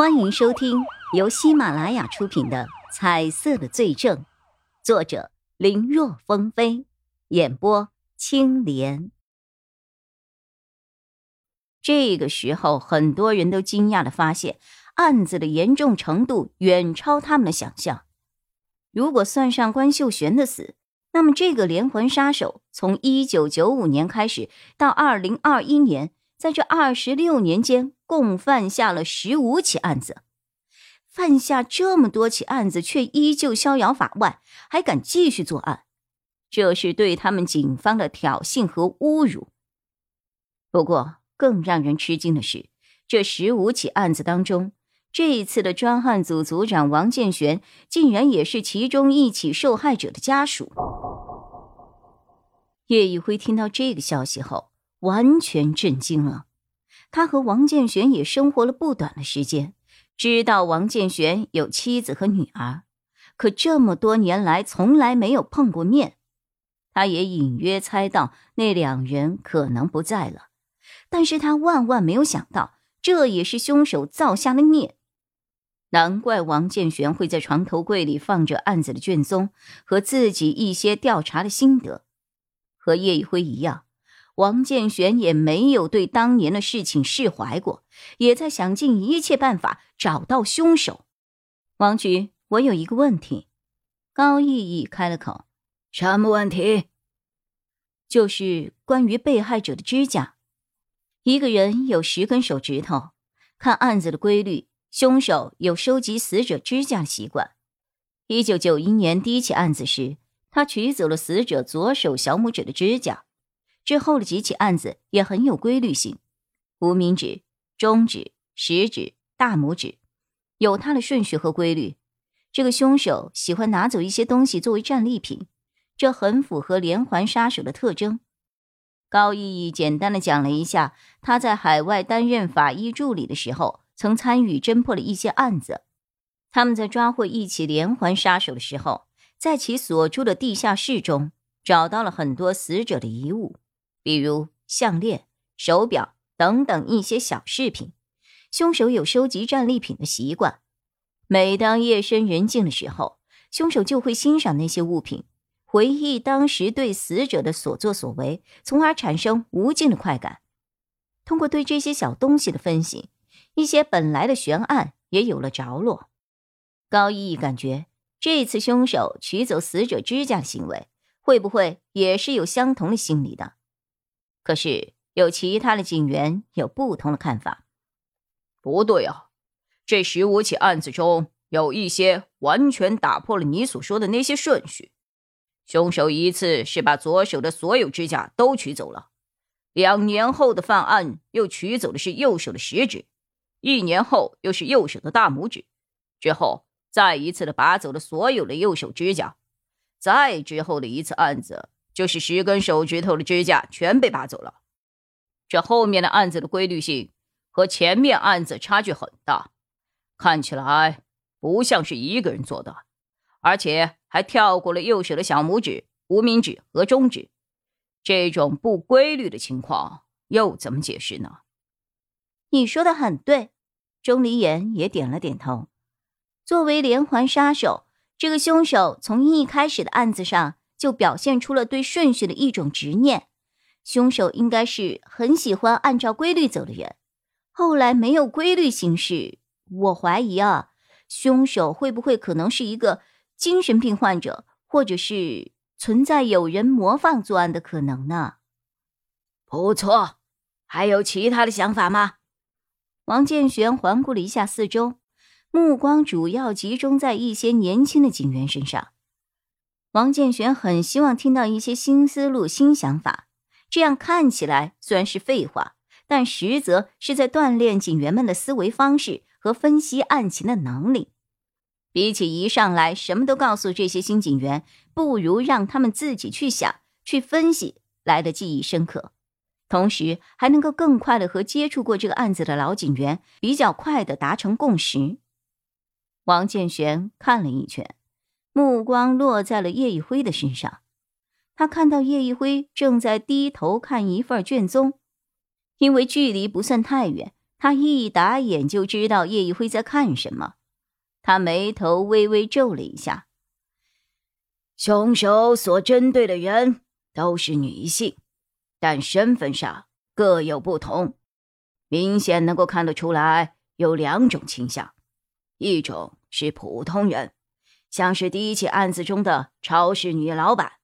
欢迎收听由喜马拉雅出品的《彩色的罪证》，作者林若风飞，演播青莲。这个时候，很多人都惊讶的发现，案子的严重程度远超他们的想象。如果算上关秀璇的死，那么这个连环杀手从一九九五年开始到二零二一年。在这二十六年间，共犯下了十五起案子，犯下这么多起案子，却依旧逍遥法外，还敢继续作案，这是对他们警方的挑衅和侮辱。不过，更让人吃惊的是，这十五起案子当中，这一次的专案组组长王建玄，竟然也是其中一起受害者的家属。叶一辉听到这个消息后。完全震惊了，他和王建玄也生活了不短的时间，知道王建玄有妻子和女儿，可这么多年来从来没有碰过面。他也隐约猜到那两人可能不在了，但是他万万没有想到，这也是凶手造下的孽。难怪王建玄会在床头柜里放着案子的卷宗和自己一些调查的心得，和叶一辉一样。王建玄也没有对当年的事情释怀过，也在想尽一切办法找到凶手。王局，我有一个问题。高毅毅开了口：“什么问题？就是关于被害者的指甲。一个人有十根手指头，看案子的规律，凶手有收集死者指甲的习惯。一九九一年第一起案子时，他取走了死者左手小拇指的指甲。”之后的几起案子也很有规律性，无名指、中指、食指、大拇指，有它的顺序和规律。这个凶手喜欢拿走一些东西作为战利品，这很符合连环杀手的特征。高毅毅简单的讲了一下他在海外担任法医助理的时候，曾参与侦破了一些案子。他们在抓获一起连环杀手的时候，在其所住的地下室中找到了很多死者的遗物。比如项链、手表等等一些小饰品，凶手有收集战利品的习惯。每当夜深人静的时候，凶手就会欣赏那些物品，回忆当时对死者的所作所为，从而产生无尽的快感。通过对这些小东西的分析，一些本来的悬案也有了着落。高一感觉，这次凶手取走死者指甲行为，会不会也是有相同的心理的？可是有其他的警员有不同的看法。不对啊，这十五起案子中有一些完全打破了你所说的那些顺序。凶手一次是把左手的所有指甲都取走了，两年后的犯案又取走的是右手的食指，一年后又是右手的大拇指，之后再一次的拔走了所有的右手指甲，再之后的一次案子。就是十根手指头的指甲全被拔走了，这后面的案子的规律性和前面案子差距很大，看起来不像是一个人做的，而且还跳过了右手的小拇指、无名指和中指，这种不规律的情况又怎么解释呢？你说的很对，钟离言也点了点头。作为连环杀手，这个凶手从一开始的案子上。就表现出了对顺序的一种执念，凶手应该是很喜欢按照规律走的人。后来没有规律行事，我怀疑啊，凶手会不会可能是一个精神病患者，或者是存在有人模仿作案的可能呢？不错，还有其他的想法吗？王建玄环顾了一下四周，目光主要集中在一些年轻的警员身上。王建玄很希望听到一些新思路、新想法，这样看起来虽然是废话，但实则是在锻炼警员们的思维方式和分析案情的能力。比起一上来什么都告诉这些新警员，不如让他们自己去想、去分析来的记忆深刻，同时还能够更快的和接触过这个案子的老警员比较快的达成共识。王建玄看了一圈。目光落在了叶一辉的身上，他看到叶一辉正在低头看一份卷宗，因为距离不算太远，他一打眼就知道叶一辉在看什么，他眉头微微皱了一下。凶手所针对的人都是女性，但身份上各有不同，明显能够看得出来有两种倾向：一种是普通人，像是第一起案子中的超市女老板；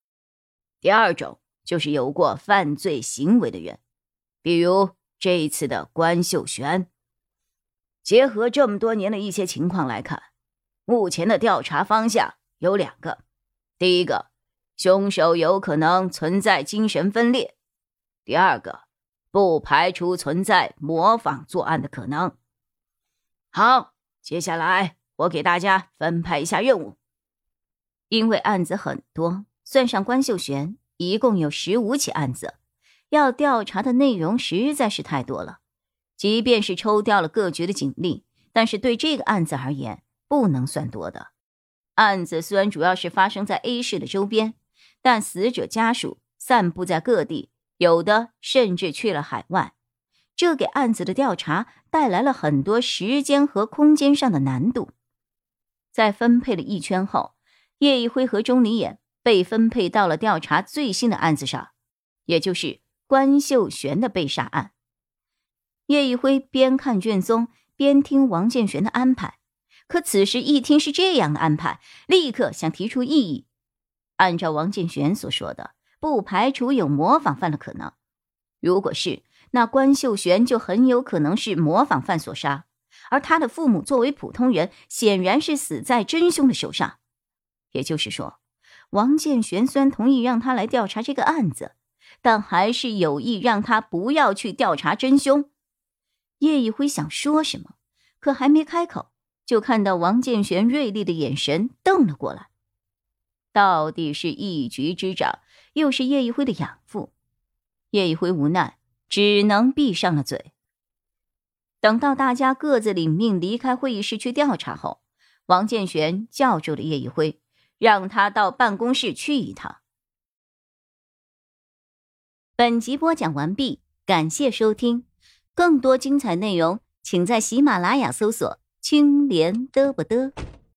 第二种就是有过犯罪行为的人，比如。这一次的关秀璇，结合这么多年的一些情况来看，目前的调查方向有两个：第一个，凶手有可能存在精神分裂；第二个，不排除存在模仿作案的可能。好，接下来我给大家分派一下任务，因为案子很多，算上关秀璇，一共有十五起案子。要调查的内容实在是太多了，即便是抽调了各局的警力，但是对这个案子而言，不能算多的。案子虽然主要是发生在 A 市的周边，但死者家属散布在各地，有的甚至去了海外，这给案子的调查带来了很多时间和空间上的难度。在分配了一圈后，叶一辉和钟离眼被分配到了调查最新的案子上，也就是。关秀璇的被杀案，叶一辉边看卷宗边听王建玄的安排，可此时一听是这样的安排，立刻想提出异议。按照王建玄所说的，不排除有模仿犯的可能。如果是，那关秀璇就很有可能是模仿犯所杀，而他的父母作为普通人，显然是死在真凶的手上。也就是说，王建玄虽然同意让他来调查这个案子。但还是有意让他不要去调查真凶。叶一辉想说什么，可还没开口，就看到王建玄锐利的眼神瞪了过来。到底是一局之长，又是叶一辉的养父，叶一辉无奈，只能闭上了嘴。等到大家各自领命离开会议室去调查后，王建玄叫住了叶一辉，让他到办公室去一趟。本集播讲完毕，感谢收听，更多精彩内容，请在喜马拉雅搜索“青莲嘚不嘚”。